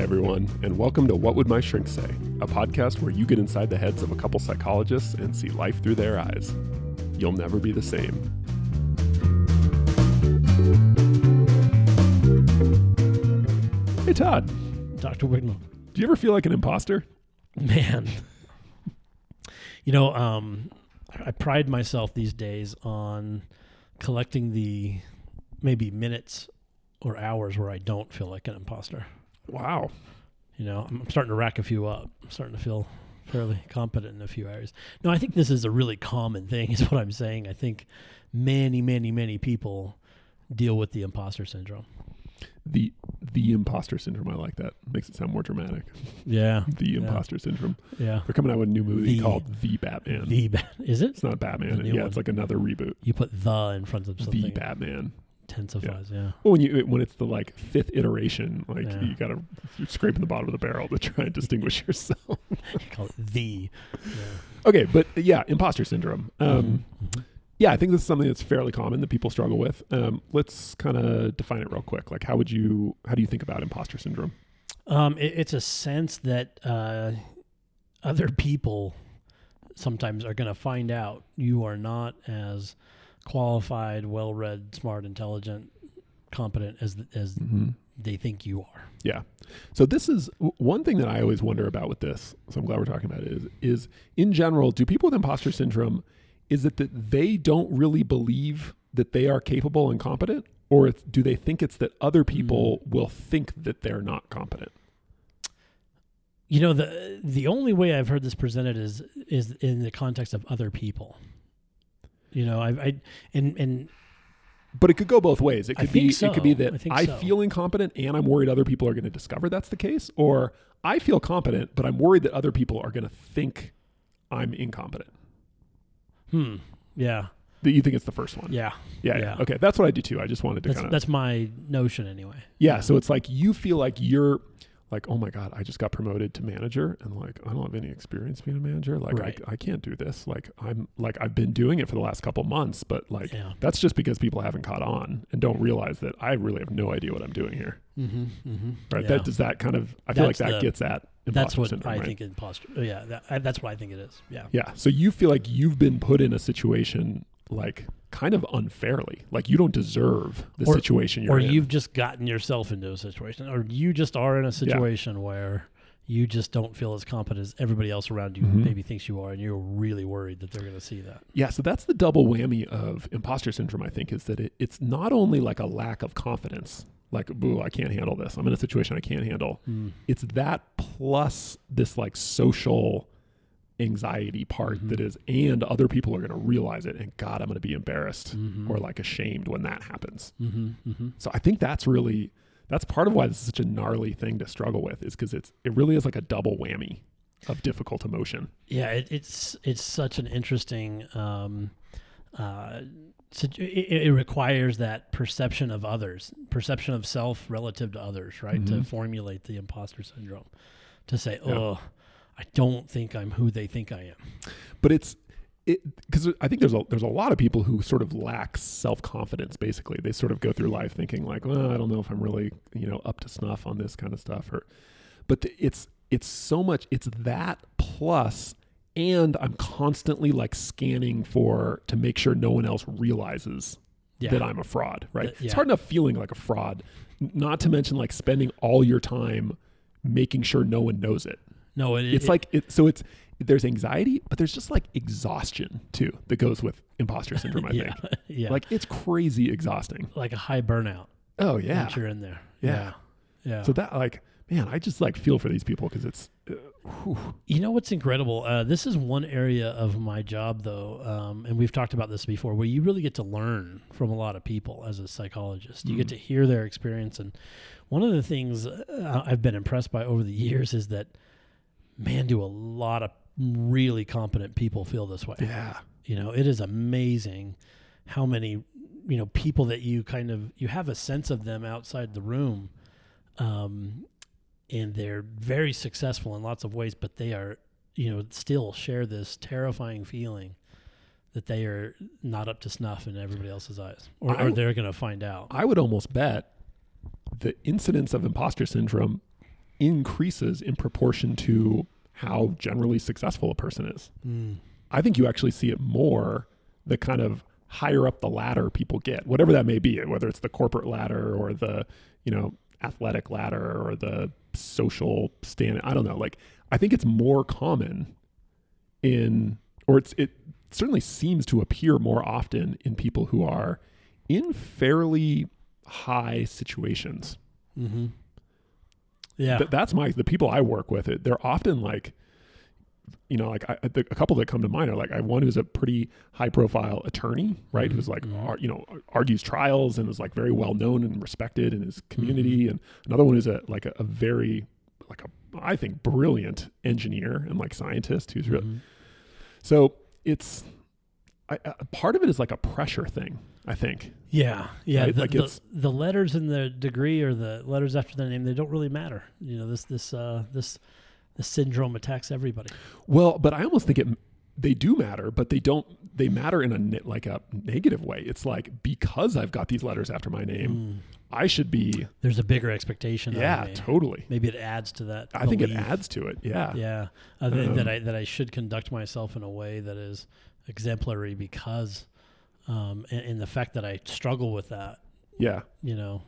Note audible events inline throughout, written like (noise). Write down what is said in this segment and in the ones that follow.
Hi, everyone, and welcome to What Would My Shrink Say, a podcast where you get inside the heads of a couple psychologists and see life through their eyes. You'll never be the same. Hey, Todd, Dr. Wignall. do you ever feel like an imposter? Man. you know, um, I pride myself these days on collecting the maybe minutes or hours where I don't feel like an imposter. Wow. You know, I'm starting to rack a few up. I'm starting to feel fairly competent in a few areas. No, I think this is a really common thing, (laughs) is what I'm saying. I think many, many, many people deal with the imposter syndrome. The the imposter syndrome, I like that. Makes it sound more dramatic. Yeah. The Yeah. imposter syndrome. Yeah. They're coming out with a new movie The- called The Batman. The ba- is it? it's not Batman. Yeah, one. it's like another reboot. You put the in front of something. The Batman. Intensifies, yeah. Well, when you when it's the like fifth iteration, like Yeah. you gotta you're scraping the bottom of the barrel to try and distinguish (laughs) yourself. You call it the. Yeah. okay, but yeah, imposter syndrome. Um, Mhm. Yeah, I think this is something that's fairly common that people struggle with. Um, let's kind of define it real quick. Like, how would you how do you think about imposter syndrome? Um, it, it's a sense that uh, other people sometimes are going to find out you are not as qualified, well-read, smart, intelligent, competent as as mm-hmm. they think you are. Yeah. So this is w- one thing that I always wonder about with this. So I'm glad we're talking about it. Is is in general, do people with imposter syndrome is it that they don't really believe that they are capable and competent, or do they think it's that other people mm. will think that they're not competent? You know the the only way I've heard this presented is is in the context of other people. You know, I, I and and But it could go both ways. It I could be think it could be that I I so. feel incompetent and I'm worried other people are going to discover that's the case, or I feel competent but I'm worried that other people are going to think I'm incompetent. hmm, yeah, That you think it's the first one? yeah, Yeah, yeah. Yeah. Okay, that's what I do too. I just wanted to kind of that's my notion anyway. yeah. So it's like you feel like you're like, oh my god, I just got promoted to manager, and like I don't have any experience being a manager. Like Right. I, I can't do this. Like I'm like I've been doing it for the last couple months, but like Yeah. that's just because people haven't caught on and don't realize that I really have no idea what I'm doing here. Mm-hmm, mm-hmm. Right? Yeah. That does that kind of I feel like that the- gets at That's what syndrome, I right? think imposter. Yeah, that, I, that's what I think it is. Yeah. Yeah. So you feel like you've been put in a situation like kind of unfairly. Like you don't deserve the Or- situation you're Or in. Or you've just gotten yourself into a situation, or you just are in a situation where you just don't feel as competent as everybody else around you Mhm. maybe thinks you are, and you're really worried that they're going to see that. Yeah, so that's the double whammy of imposter syndrome, I think, is that it, it's not only like a lack of confidence, like, boo, I can't handle this. I'm in a situation I can't handle. Mm. It's that plus this like social anxiety part Mhm. that is, and other people are going to realize it. And God, I'm going to be embarrassed Mhm. or like ashamed when that happens. Mhm, mhm. So I think that's really, that's part of why this is such a gnarly thing to struggle with is because it's, it really is like a double whammy of difficult emotion. Yeah, it, it's it's such an interesting. Um, uh, it, it requires that perception of others, perception of self relative to others, right? To Mhm. formulate the imposter syndrome, to say, Yeah. "Oh, I don't think I'm who they think I am." but it's it because I think there's a there's a lot of people who sort of lack self confidence. Basically, they sort of go through life thinking like, well, I don't know if I'm really you know up to snuff on this kind of stuff. Or, but the, it's it's so much. It's that plus, and I'm constantly like scanning for to make sure no one else realizes Yeah, that I'm a fraud. Right? That- It's hard enough feeling like a fraud, not to mention like spending all your time making sure no one knows it no, it, it's it- like it, so it's there's anxiety but there's just like exhaustion too that goes with imposter syndrome i (laughs) yeah, think (laughs) yeah, like it's crazy exhausting like a high burnout. oh yeah once you're in there. Yeah. yeah. yeah. so that like man i just like feel for these people because it's uh. You know what's incredible? Uh, this is one area of my job, though, um, and we've talked about this before, where you really get to learn from a lot of people as a psychologist. You get Mhm. to hear their experience, and one of the things uh, I've been impressed by over the years is that, man, do a lot of really competent people feel this way. yeah You know, it is amazing how many you know people that you kind of you have a sense of them outside the room, um, and they're very successful in lots of ways, but they are you know still share this terrifying feeling that they are not up to snuff in everybody else's eyes, or, I- or they're going to find out. i would almost bet the incidence of imposter syndrome increases in proportion to how generally successful a person is. Mm. I think you actually see it more the kind of higher up the ladder people get, whatever that may be, whether it's the corporate ladder or the, you know, athletic ladder or the social stand. I don't know. Like, I think it's more common in, or it's, it certainly seems to appear more often in people who are in fairly high situations. Mm-hmm. Yeah. Th- that's my, the people I work with, it, they're often like, you know, like I, the, a couple that come to mind are like I have one who's a pretty high profile attorney, right? Mhm, Who's like, mhm. ar- you know, argues trials and is like very well known and respected in his community. And another one is a like a, a very like a I think brilliant engineer and like scientist who's real. Mhm. So it's I, uh, part of it is like a pressure thing. I think. Yeah, yeah. Right? The, Like the, it's- the letters in the degree or the letters after the name, they don't really matter. You know, this this uh, this this syndrome attacks everybody. Well, but I almost think it they do matter, but they don't. They matter in a like a negative way. It's like because I've got these letters after my name, Mm. I should be. There's a bigger expectation. Yeah, me. totally. Maybe it adds to that. I think it adds to it. Yeah. Yeah, uh, that, that Um, I that I should conduct myself in a way that is exemplary because, um, and, and the fact that I struggle with that, Yeah. you know.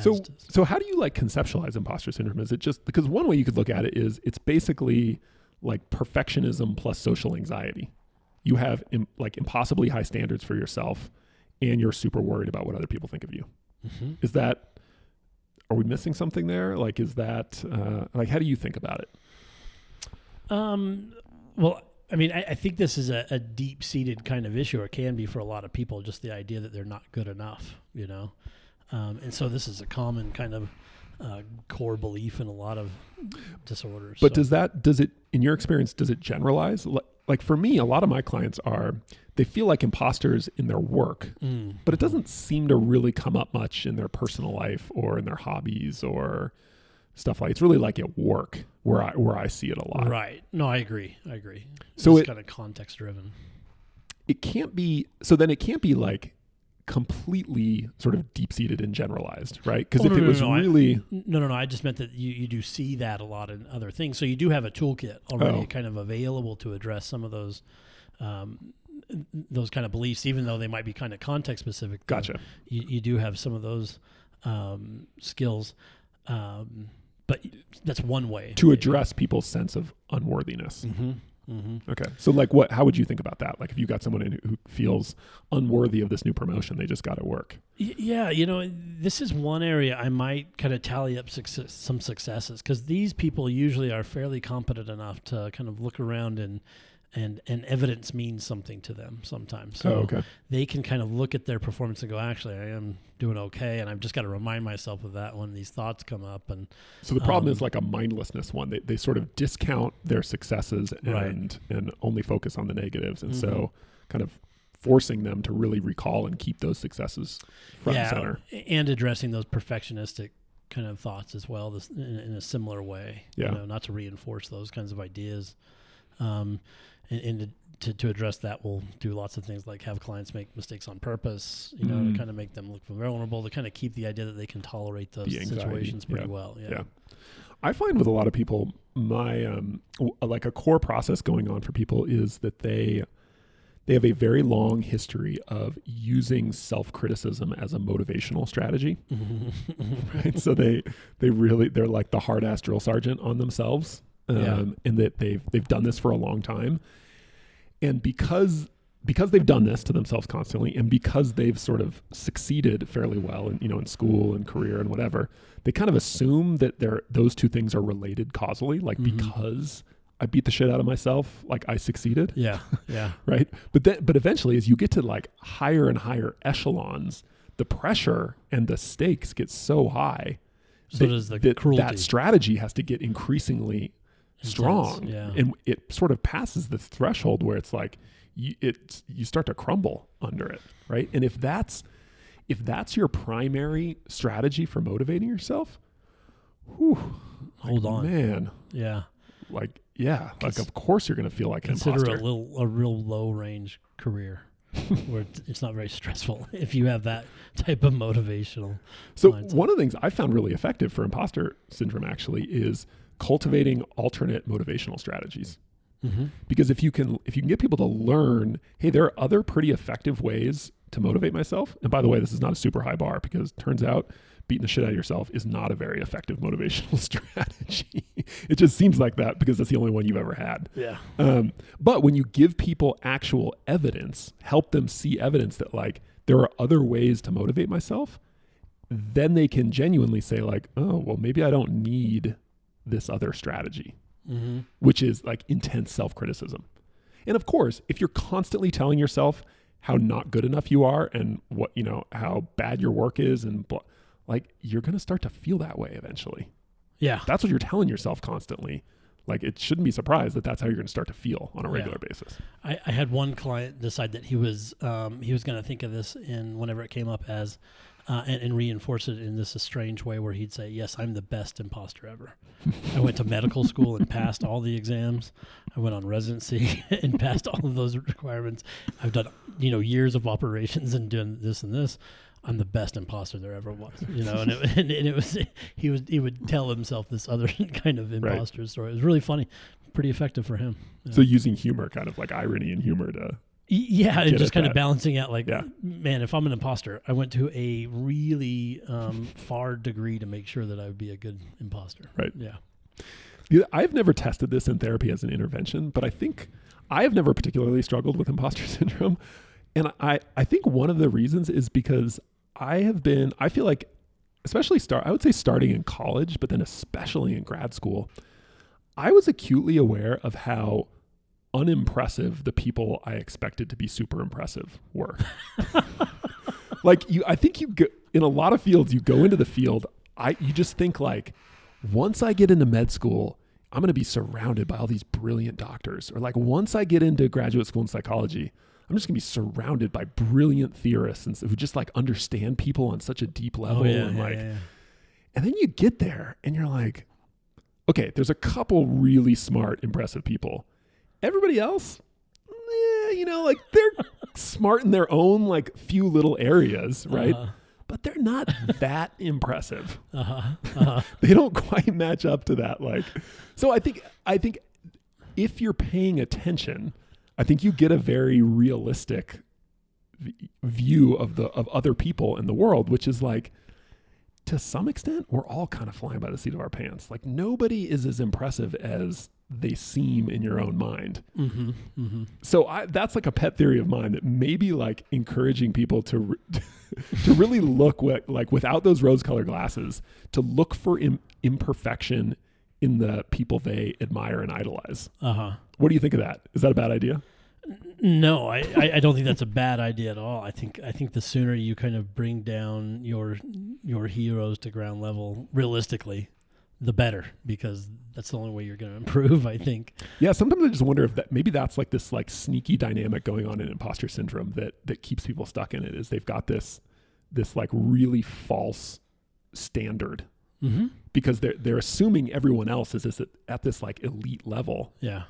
So, to- so how do you like conceptualize imposter syndrome? Is it just because one way you could look at it is it's basically like perfectionism plus social anxiety. You have Im- like impossibly high standards for yourself, and you're super worried about what other people think of you. Mhm. Is that? Are we missing something there? Like, is that uh, like how do you think about it? Um, well, I mean, I, I think this is a, a deep seated kind of issue, or can be for a lot of people, just the idea that they're not good enough, you know? Um, and so this is a common kind of uh, core belief in a lot of disorders. But So- does that does it in your experience does it generalize? Like for me, a lot of my clients are they feel like imposters in their work, Mm. but it doesn't seem to really come up much in their personal life or in their hobbies or stuff like it's really like at work where I where I see it a lot. Right. No, I agree. I agree. So it's it- kind of context driven. It can't be so then it can't be like completely sort of deep seated and generalized, right? Because Oh, if no, it no, was no, I- really No, no, no. I just meant that you, you do see that a lot in other things. So you do have a toolkit already Oh. kind of available to address some of those um, those kind of beliefs, even though they might be kind of context specific. gotcha. You, you do have some of those um, skills, um, but that's one way To address people's sense of unworthiness. Mm-hmm. Mm-hmm. Okay. So like what how would you think about that? Like if you got someone in who feels unworthy of this new promotion, they just got to work. Y- Yeah, you know, this is one area I might kind of tally up success, some successes because these people usually are fairly competent enough to kind of look around and and and evidence means something to them sometimes. So oh, okay. they can kind of look at their performance and go, actually, I am doing okay, and I've just got to remind myself of that when these thoughts come up. And So the problem Um, is like a mindlessness one. They they sort of discount their successes Right. and and only focus on the negatives, and Mhm. so kind of forcing them to really recall and keep those successes front yeah, and center. and addressing those perfectionistic kind of thoughts as well, this, in, in a similar way. Yeah. you know, not to reinforce those kinds of ideas. Um, and, and to, to, address that, we'll do lots of things like have clients make mistakes on purpose. You know, Mm. to kind of make them look vulnerable, to kind of keep the idea that they can tolerate those anxiety, situations pretty yeah. well. Yeah. Yeah. I find with a lot of people, my um, w- like a core process going on for people is that they they have a very long history of using self criticism as a motivational strategy. (laughs) (laughs) right? so they they really they're like the hard ass drill sergeant on themselves, um, Yeah. and that they've they've done this for a long time, and because because they've done this to themselves constantly, and because they've sort of succeeded fairly well, in you know in school and career and whatever, they kind of assume that they're those two things are related causally, like Mhm. because. I beat the shit out of myself, like I succeeded yeah. (laughs) Yeah. right? But then, but eventually, as you get to like higher and higher echelons, the pressure and the stakes get so high. So that- does the that, cruelty. that strategy has to get increasingly strong, yeah. and it sort of passes this threshold where it's like you, it you start to crumble under it, right? And if that's if that's your primary strategy for motivating yourself, whew, Hold like, on. man. Yeah. Like, yeah, like of course you're going to feel like an Consider imposter. a little a real low range career (laughs) where it's, it's not very stressful (laughs) if you have that type of motivational. So mindset. one of the things I found really effective for imposter syndrome actually is cultivating alternate motivational strategies. Mm-hmm. Because if you can if you can get people to learn, hey, there are other pretty effective ways to motivate myself. And by the way, this is not a super high bar because it turns out beating the shit out of yourself is not a very effective (laughs) motivational (laughs) strategy. it just seems like that because that's the only one you've ever had. Yeah. Um, but when you give people actual evidence, help them see evidence that like there are other ways to motivate myself, then they can genuinely say like, oh, well, maybe I don't need this other strategy, Mm-hmm. which is like intense self-criticism. And of course, if you're constantly telling yourself how not good enough you are and what you know how bad your work is and blah, like you're going to start to feel that way eventually. Yeah. That's what you're telling yourself constantly. Like it shouldn't be surprised that that's how you're going to start to feel on a Yeah. regular basis. I, I had one client decide that he was um, he was going to think of this in whenever it came up as uh, and, and reinforce it in this strange way where he'd say, "Yes, I'm the best imposter ever." I went to medical (laughs) school and passed all the exams. I went on residency (laughs) and passed all of those requirements. I've done you know years of operations and doing this and this. I'm the best imposter there ever was, you know, and it, (laughs) and, and it was he was he would tell himself this other kind of imposter story. It was really funny, pretty effective for him. So using humor, kind of like irony and humor to Yeah, and just kind of balancing out like, Yeah. man, if I'm an imposter, I went to a really um, far degree to make sure that I would be a good imposter. Right. Yeah. Yeah, I've never tested this in therapy as an intervention, but I think I have never particularly struggled with imposter (laughs) syndrome. And I, I think one of the reasons is because I have been, I feel like, especially start, I would say starting in college, but then especially in grad school, I was acutely aware of how unimpressive the people I expected to be super impressive were. (laughs) like you, I think you go, in a lot of fields, you go into the field, I, you just think like, once I get into med school, I'm going to be surrounded by all these brilliant doctors. Or like once I get into graduate school in psychology, I'm just going to be surrounded by brilliant theorists and who just like understand people on such a deep oh, level. oh, yeah, and yeah, like, yeah, yeah. and then you get there and you're like, okay, there's a couple really smart, impressive people. Everybody else, eh, you know, like they're (laughs) smart in their own like few little areas, right? Uh-huh. But they're not that (laughs) impressive Uh-huh. Uh-huh. (laughs) they don't quite match up to that like so i think i think if you're paying attention i think you get a very realistic v- view of the of other people in the world which is like to some extent we're all kind of flying by the seat of our pants like nobody is as impressive as they seem in your own mind mm-hmm. Mm-hmm. so I, that's like a pet theory of mine that maybe like encouraging people to re- (laughs) to really look with, like without those rose-colored glasses to look for Im- imperfection in the people they admire and idolize. Uh-huh. What do you think of that? Is that a bad idea? No, I, I, don't think that's a bad idea at all. I think I think the sooner you kind of bring down your your heroes to ground level realistically, the better because that's the only way you're going (laughs) to improve. I think. Yeah, sometimes I just wonder if that maybe that's like this like sneaky dynamic going on in imposter syndrome that that keeps people stuck in it is they've got this this like really false standard Mm-hmm. because they're they're assuming everyone else is this at, at this like elite level Yeah.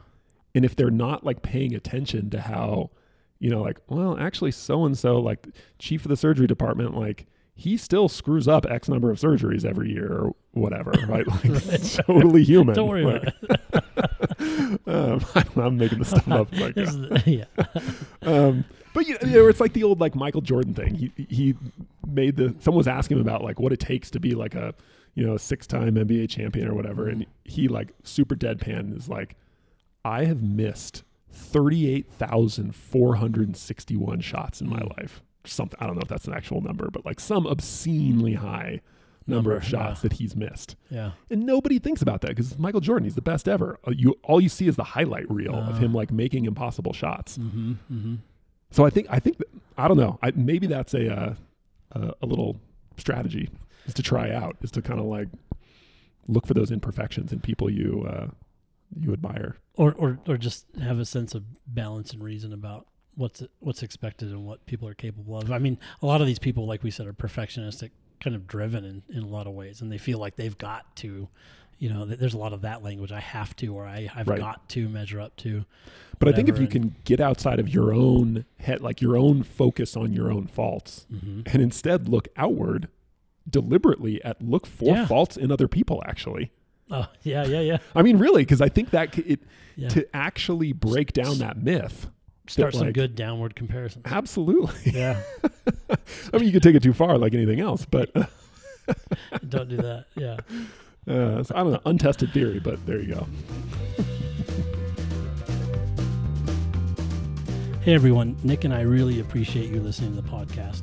And if they're not like paying attention to how you know like well actually so and so like chief of the surgery department like he still screws up x number of surgeries every year or whatever (laughs) right like it's totally human Don't worry like, about it. (laughs) um, I (laughs) i'm making this stuff up like This is the- yeah. um, but you know, you know, it's like the old like Michael Jordan thing. He he made the someone was asking him about like what it takes to be like a you know six time NBA champion or whatever, and he like super deadpan is like, I have missed thirty eight thousand four hundred and sixty one shots in my Mm. life. Something I don't know if that's an actual number, but like some obscenely high number, Number, of shots yeah. that he's missed, Yeah. and nobody thinks about that because Michael Jordan, he's the best ever. Uh, You all you see is the highlight reel of Uh. him like making impossible shots. Mm-hmm. Mm-hmm. So I think I think that, I don't know. I, maybe that's a, uh, a a little strategy is to try out is to kind of like look for those imperfections in people you uh, you admire. Or, or or just have a sense of balance and reason about what's what's expected and what people are capable of. I mean, a lot of these people, like we said, are perfectionistic, kind of driven in, in a lot of ways, and they feel like they've got to, you know, th- there's a lot of that language. I have to, or I, I've Right. got to measure up to. But I think if you can get outside of your own head, like your own focus on your own faults, hmm and instead look outward deliberately at look for Yeah. faults in other people, actually. Oh yeah, yeah, yeah, I mean, really, because I think that it yeah. to actually break down that myth. Start some like- good downward comparisons. Absolutely. yeah, (laughs) I mean, you could take it too far, like anything else, but uh, (laughs) don't do that. Yeah. so I don't know, untested theory, but there you go. Hey everyone, Nick and I really appreciate you listening to the podcast.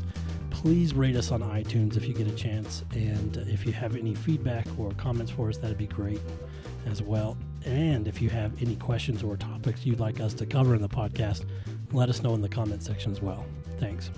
Please rate us on iTunes if you get a chance, and if you have any feedback or comments for us, that'd be great as well. And if you have any questions or topics you'd like us to cover in the podcast, let us know in the comment section as well. Thanks.